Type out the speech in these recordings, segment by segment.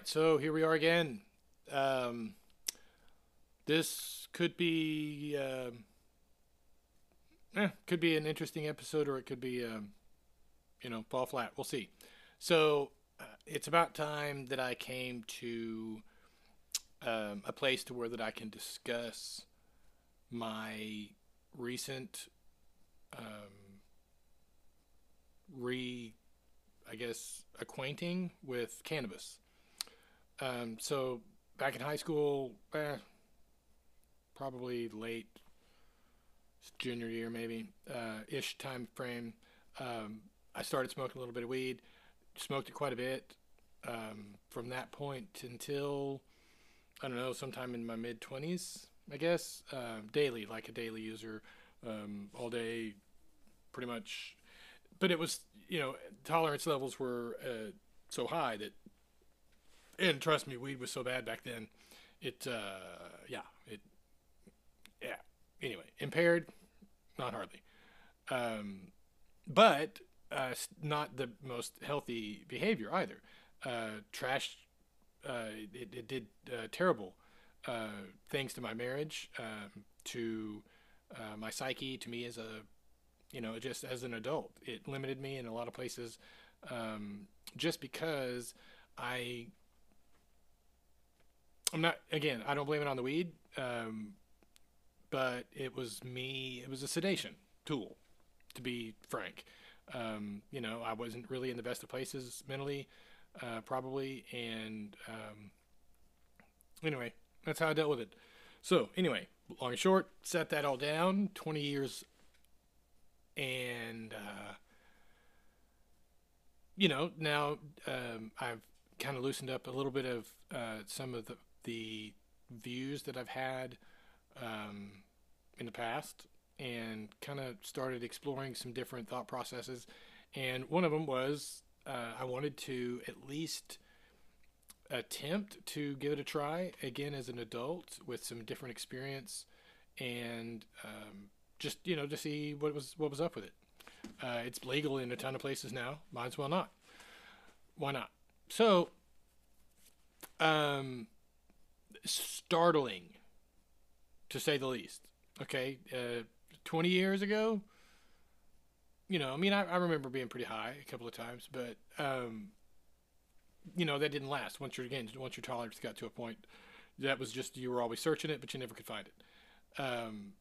Right, so here we are again. Um, this could be, um eh, could be an interesting episode, or it could be, um, you know, fall flat. We'll see. So uh, it's about time that I came to um, a place to where that I can discuss my recent um, re, I guess, acquainting with cannabis. Um, so back in high school, eh, probably late junior year, maybe uh, ish time frame. Um, I started smoking a little bit of weed, smoked it quite a bit. Um, from that point until I don't know, sometime in my mid twenties, I guess, uh, daily, like a daily user, um, all day, pretty much. But it was, you know, tolerance levels were uh, so high that and trust me, weed was so bad back then. It, uh, yeah, it, yeah. Anyway, impaired, not hardly, um, but uh, not the most healthy behavior either. Uh, trash, uh, it, it did uh, terrible uh, things to my marriage, um, to my psyche, to me as a, you know, just as an adult. It limited me in a lot of places, um, just because I I'm not again. I don't blame it on the weed, um, but it was me. It was a sedation tool, to be frank. Um, you know, I wasn't really in the best of places mentally, uh, probably, and um, anyway, that's how I dealt with it. So anyway, long and short, set that all down. Twenty years, and uh, you know now um, I've kind of loosened up a little bit of uh, some of the the views that I've had um, in the past and kind of started exploring some different thought processes. And one of them was uh, I wanted to at least attempt to give it a try again as an adult with some different experience and um, just you know to see what was what was up with it. Uh, it's legal in a ton of places now. Might as well not. Why not? So, um, startling, to say the least. Okay, uh, 20 years ago, you know, I mean, I, I remember being pretty high a couple of times, but, um, you know, that didn't last. Once you're, again, once your tolerance got to a point, that was just, you were always searching it, but you never could find it. Um,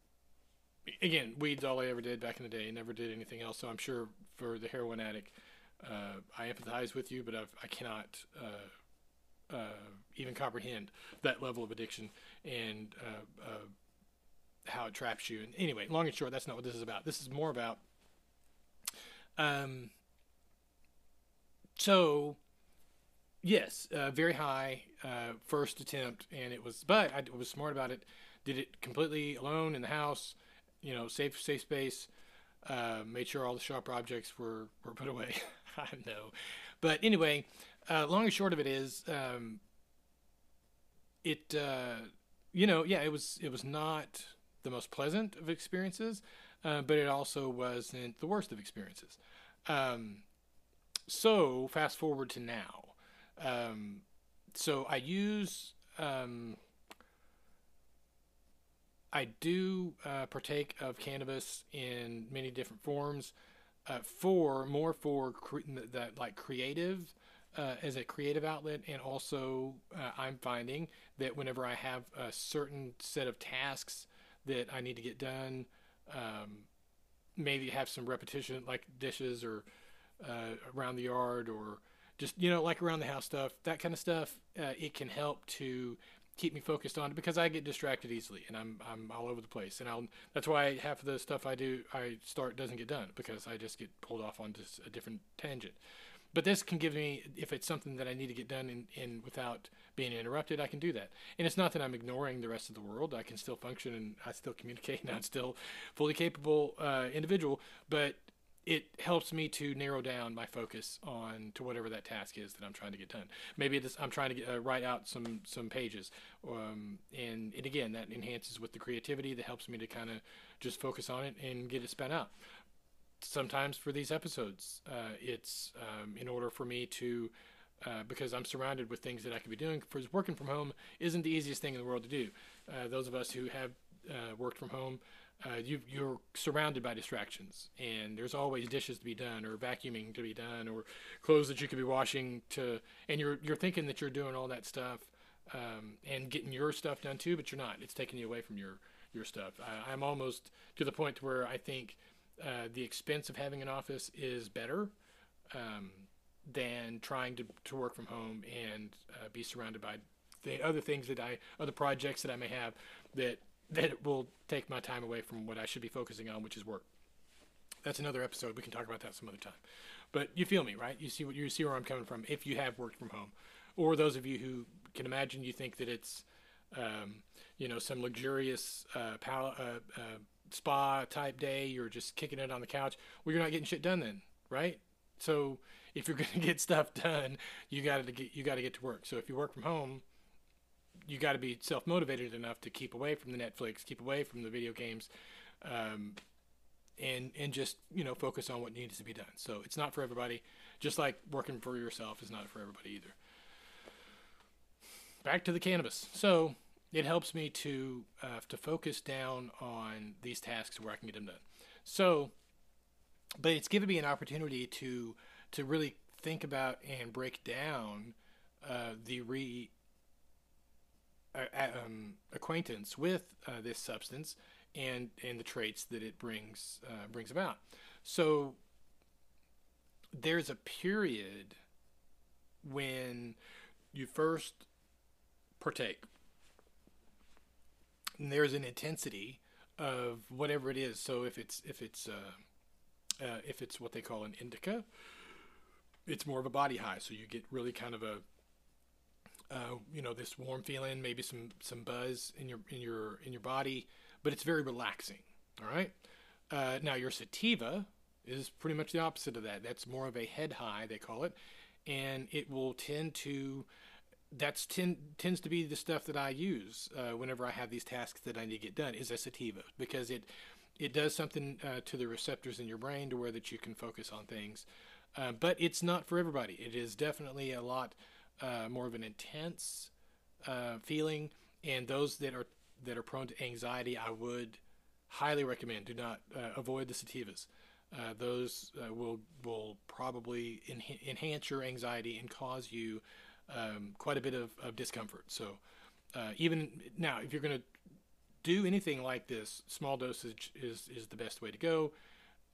again, weed's all I ever did back in the day. Never did anything else. So I'm sure for the heroin addict, uh, I empathize with you, but I've, I cannot uh, uh, even comprehend that level of addiction and uh, uh, how it traps you. And anyway, long and short, that's not what this is about. This is more about. Um, so, yes, uh, very high uh, first attempt, and it was, but I was smart about it. Did it completely alone in the house, you know, safe safe space. Uh, made sure all the sharp objects were were put away. I know, but anyway, uh, long and short of it is, um, it uh, you know, yeah, it was it was not the most pleasant of experiences, uh, but it also wasn't the worst of experiences. Um, so fast forward to now. Um, so I use um, I do uh, partake of cannabis in many different forms. uh, for more for cre- that like creative uh, as a creative outlet, and also uh, I'm finding that whenever I have a certain set of tasks that I need to get done, um, maybe have some repetition like dishes or uh, around the yard or just you know like around the house stuff, that kind of stuff. Uh, it can help to keep me focused on it because I get distracted easily and I'm I'm all over the place and I'll that's why half of the stuff I do I start doesn't get done because I just get pulled off onto a different tangent. But this can give me if it's something that I need to get done in, in without being interrupted, I can do that. And it's not that I'm ignoring the rest of the world. I can still function and I still communicate and I'm still fully capable uh, individual. But it helps me to narrow down my focus on to whatever that task is that I'm trying to get done. Maybe I'm trying to get, uh, write out some some pages, um, and and again that enhances with the creativity that helps me to kind of just focus on it and get it spent out. Sometimes for these episodes, uh, it's um, in order for me to. Uh, because I'm surrounded with things that I could be doing. For working from home isn't the easiest thing in the world to do. Uh, those of us who have uh, worked from home uh, you, you're surrounded by distractions, and there's always dishes to be done, or vacuuming to be done, or clothes that you could be washing. To and you're you're thinking that you're doing all that stuff um, and getting your stuff done too, but you're not. It's taking you away from your your stuff. I, I'm almost to the point where I think uh, the expense of having an office is better um, than trying to to work from home and uh, be surrounded by the other things that I other projects that I may have that that will take my time away from what I should be focusing on, which is work. That's another episode. We can talk about that some other time. But you feel me, right? You see what you see where I'm coming from. If you have worked from home, or those of you who can imagine, you think that it's, um, you know, some luxurious uh, pal- uh, uh, spa type day. You're just kicking it on the couch. Well, you're not getting shit done then, right? So if you're going to get stuff done, you got to get you got to get to work. So if you work from home, you got to be self motivated enough to keep away from the Netflix, keep away from the video games, um, and and just you know focus on what needs to be done. So it's not for everybody. Just like working for yourself is not for everybody either. Back to the cannabis. So it helps me to uh, to focus down on these tasks where I can get them done. So, but it's given me an opportunity to to really think about and break down uh, the re um, acquaintance with uh, this substance and and the traits that it brings uh, brings about. So there's a period when you first partake. And there's an intensity of whatever it is. So if it's if it's uh, uh, if it's what they call an indica, it's more of a body high. So you get really kind of a uh, you know this warm feeling, maybe some some buzz in your in your in your body, but it's very relaxing. All right. Uh, now your sativa is pretty much the opposite of that. That's more of a head high, they call it, and it will tend to. That's ten, tends to be the stuff that I use uh, whenever I have these tasks that I need to get done. Is a sativa because it it does something uh, to the receptors in your brain to where that you can focus on things. Uh, but it's not for everybody. It is definitely a lot uh, more of an intense uh, feeling, and those that are that are prone to anxiety, I would highly recommend do not uh, avoid the sativas. Those will will probably en- enhance your anxiety and cause you um, quite a bit of, of discomfort. So uh, even now, if you're going to do anything like this, small dosage is is the best way to go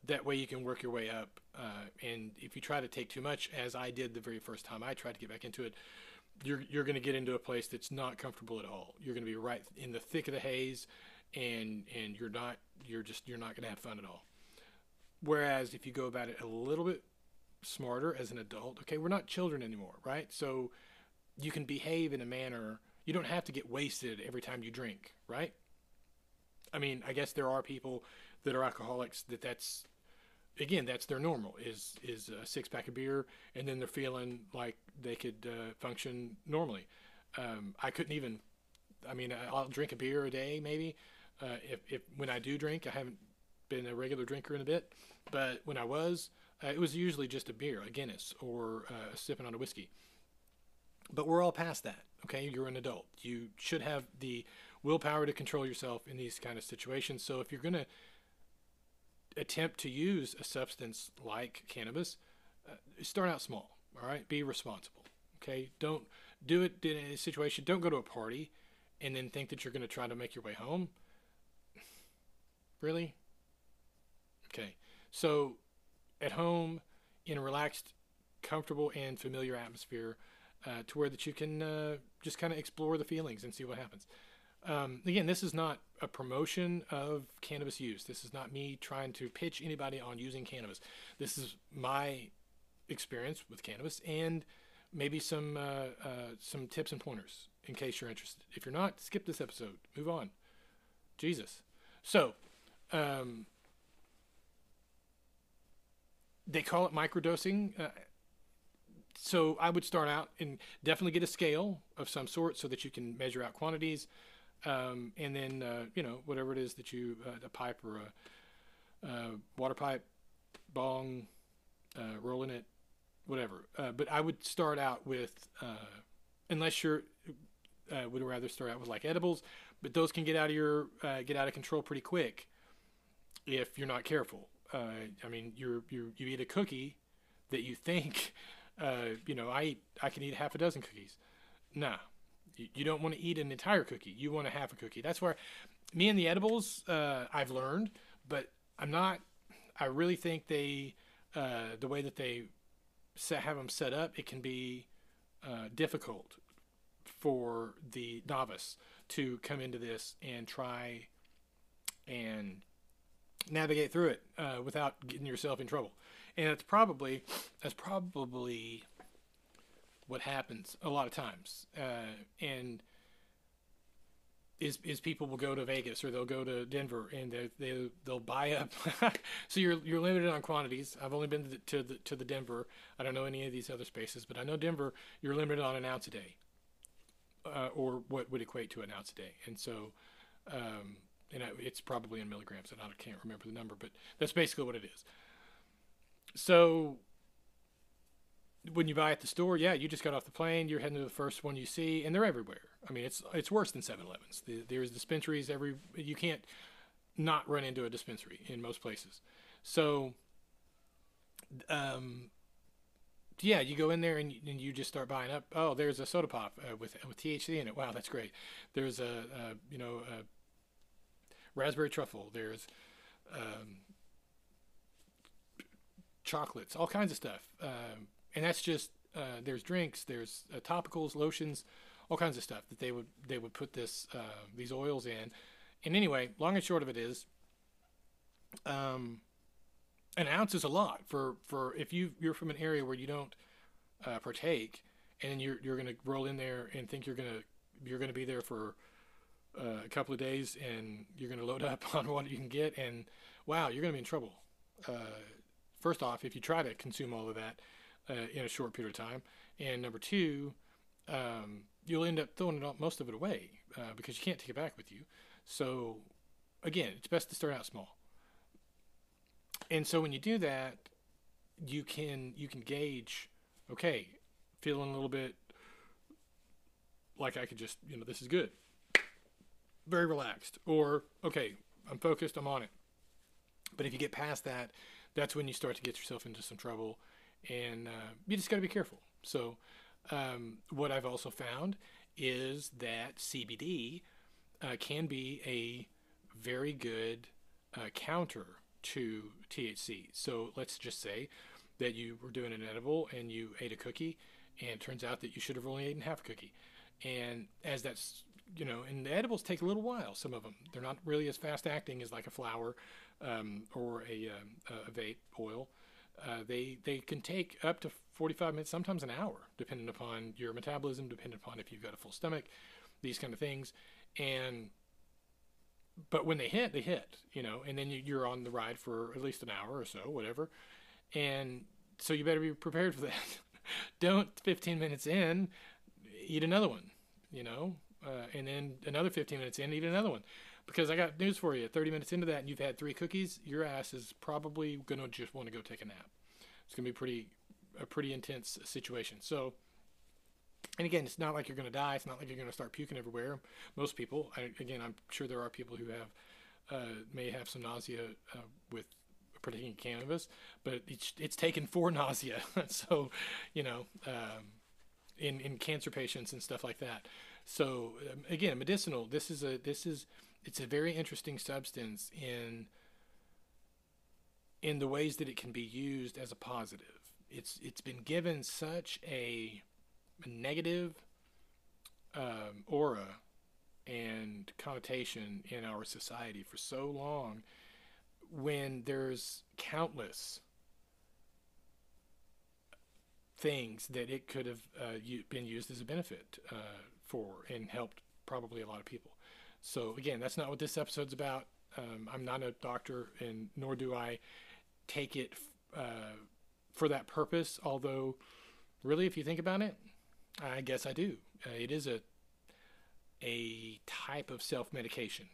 that way you can work your way up. Uh, and if you try to take too much, as I did the very first time I tried to get back into it, you're you're going to get into a place that's not comfortable at all. You're going to be right in the thick of the haze, and and you're not you're just you're not going to have fun at all. Whereas if you go about it a little bit smarter as an adult, okay, we're not children anymore, right? So you can behave in a manner. You don't have to get wasted every time you drink, right? I mean, I guess there are people that are alcoholics that that's again, that's their normal is is a six pack of beer, and then they're feeling like they could uh, function normally. Um, I couldn't even. I mean, I'll drink a beer a day, maybe. Uh, if, if when I do drink, I haven't been a regular drinker in a bit, but when I was, uh, it was usually just a beer, a Guinness, or uh, sipping on a whiskey. But we're all past that. Okay, you're an adult. You should have the willpower to control yourself in these kind of situations. So if you're gonna attempt to use a substance like cannabis, uh, start out small. All right, be responsible. Okay, don't do it in a situation. Don't go to a party and then think that you're going to try to make your way home. Really? Okay, so at home in a relaxed, comfortable, and familiar atmosphere, uh, to where that you can uh, just kind of explore the feelings and see what happens. Um, again, this is not a promotion of cannabis use. This is not me trying to pitch anybody on using cannabis. This is my experience with cannabis and maybe some uh, uh, some tips and pointers in case you're interested. If you're not, skip this episode. Move on. Jesus. So, um, they call it microdosing. Uh, so I would start out and definitely get a scale of some sort so that you can measure out quantities, um, and then uh, you know whatever it is that you uh, a pipe or a, a water pipe, bong, uh, rolling it, whatever. Uh, but I would start out with uh, unless you're uh, would rather start out with like edibles, but those can get out of your get out of control pretty quick if you're not careful. I mean, you're, you you eat a cookie that you think uh, you know, I eat, I can eat half a dozen cookies. Nah, you, you don't want to eat an entire cookie. You want a half a cookie. That's where me and the edibles, uh, I've learned, but I'm not. I really think they, uh, the way that they set, have them set up, it can be uh, difficult for the novice to come into this and try and navigate through it uh, without getting yourself in trouble and it's probably that's probably what happens a lot of times, uh, and is is people will go to Vegas or they'll go to Denver and they they they'll buy up. so you're you're limited on quantities. I've only been to the, to the, to the Denver. I don't know any of these other spaces, but I know Denver. You're limited on an ounce a day, uh, or what would equate to an ounce a day, and so. Um, and it's probably in milligrams, and I can't remember the number, but that's basically what it is. So when you buy at the store, yeah, you just got off the plane, you're heading to the first one you see, and they're everywhere. I mean, it's it's worse than 7-Elevens. The, there's dispensaries every. You can't not run into a dispensary in most places. So, um, yeah, you go in there and, and you just start buying up. Oh, there's a soda pop uh, with with THC in it. Wow, that's great. There's a, a you know a raspberry truffle. There's um, chocolates, all kinds of stuff. Um, and that's just uh, there's drinks, there's uh, topicals, lotions, all kinds of stuff that they would they would put this uh, these oils in. And anyway, long and short of it is, um, an ounce is a lot for for if you you're from an area where you don't uh, partake, and you're you're gonna roll in there and think you're gonna you're gonna be there for uh, a couple of days and you're gonna load up on what you can get, and wow, you're gonna be in trouble. Uh, first off, if you try to consume all of that uh, in a short period of time, and number two, um, you'll end up throwing it, most of it away uh, because you can't take it back with you. So, again, it's best to start out small. And so when you do that, you can you can gauge, okay, feeling a little bit like I could just you know this is good, very relaxed, or okay, I'm focused, I'm on it. But if you get past that, that's when you start to get yourself into some trouble, and uh, you just got to be careful. So, um, what I've also found is that CBD uh, can be a very good uh, counter to THC. So let's just say that you were doing an edible and you ate a cookie, and it turns out that you should have only eaten half a cookie. And as that's you know, and the edibles take a little while. Some of them they're not really as fast acting as like a flower um, or a, um, a vape oil, uh, they they can take up to 45 minutes, sometimes an hour, depending upon your metabolism, depending upon if you've got a full stomach, these kind of things. And but when they hit, they hit, you know, and then you're on the ride for at least an hour or so, whatever. And so you better be prepared for that. Don't 15 minutes in eat another one, you know, uh, and then another 15 minutes in eat another one. Because I got news for you. 30 minutes into that and you've had three cookies, your ass is probably going to just want to go take a nap. It's going to be pretty a pretty intense situation. So and again, it's not like you're going to die. It's not like you're going to start puking everywhere. Most people, I, again, I'm sure there are people who have uh, may have some nausea uh, with predicting cannabis, but it's it's taken for nausea. so, you know, um, in in cancer patients and stuff like that. So um, again, medicinal. This is a this is it's a very interesting substance in in the ways that it can be used as a positive. It's it's been given such a, negative um, aura and connotation in our society for so long when there's countless things that it could have uh, been used as a benefit uh, for and helped probably a lot of people. So again, that's not what this episode's about. Um, I'm not a doctor, and nor do I take it uh, for that purpose. Although, really, if you think about it, I guess I do. Uh, it is a a type of self medication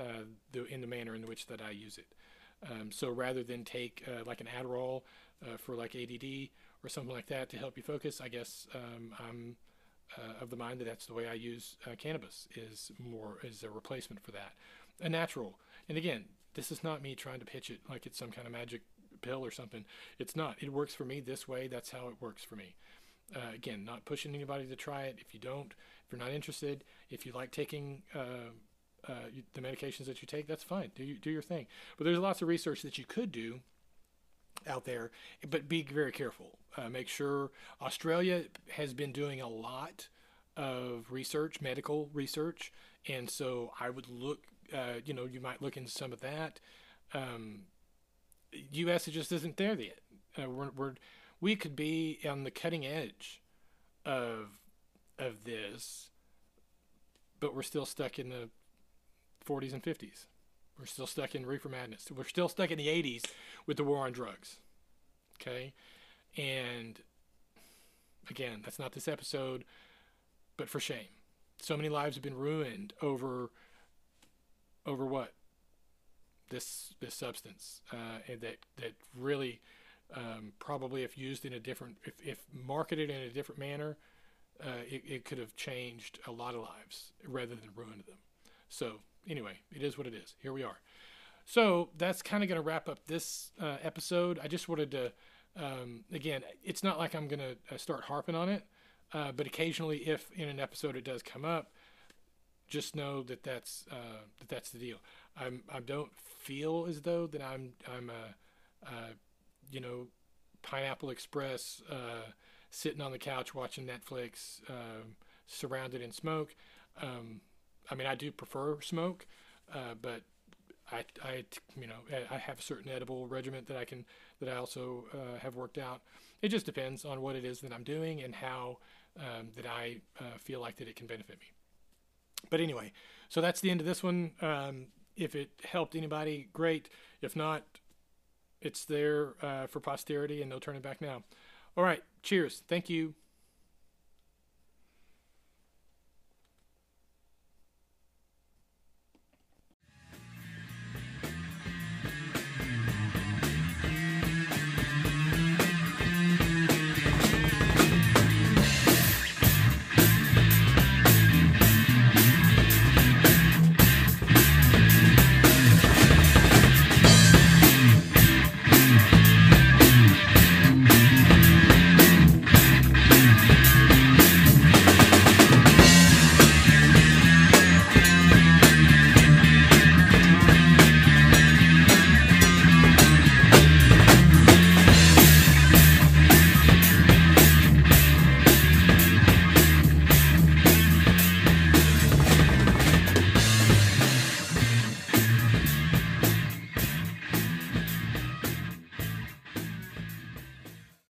uh, in the manner in which that I use it. Um, so rather than take uh, like an Adderall uh, for like ADD or something like that to help you focus, I guess um, I'm uh, of the mind that that's the way I use uh, cannabis is more is a replacement for that, a natural. And again, this is not me trying to pitch it like it's some kind of magic pill or something. It's not. It works for me this way. That's how it works for me. Uh, again, not pushing anybody to try it. If you don't, if you're not interested, if you like taking uh, uh, the medications that you take, that's fine. Do you, do your thing. But there's lots of research that you could do out there, but be very careful. Uh, make sure Australia has been doing a lot of research, medical research, and so I would look. Uh, you know, you might look into some of that. Um, U.S. just isn't there yet. Uh, we're, we're we could be on the cutting edge of of this, but we're still stuck in the 40s and 50s. We're still stuck in reefer madness. We're still stuck in the 80s with the war on drugs. Okay? And again, that's not this episode, but for shame. So many lives have been ruined over over what? This this substance uh, that that really um, probably if used in a different if, if marketed in a different manner, uh, it, it could have changed a lot of lives rather than ruined them. So anyway, it is what it is. Here we are. So that's kind of going to wrap up this uh, episode. I just wanted to, um, again, it's not like I'm going to uh, start harping on it, uh, but occasionally, if in an episode it does come up, just know that that's uh, that that's the deal. I'm I don't feel as though that I'm I'm a, a you know Pineapple Express uh, sitting on the couch watching Netflix, um, surrounded in smoke. Um, I mean, I do prefer smoke, uh, but I, I, you know, I have a certain edible regimen that I can, that I also uh, have worked out. It just depends on what it is that I'm doing and how um, that I uh, feel like that it can benefit me. But anyway, so that's the end of this one. Um, if it helped anybody, great. If not, it's there uh, for posterity and no turning back now. All right, cheers. Thank you.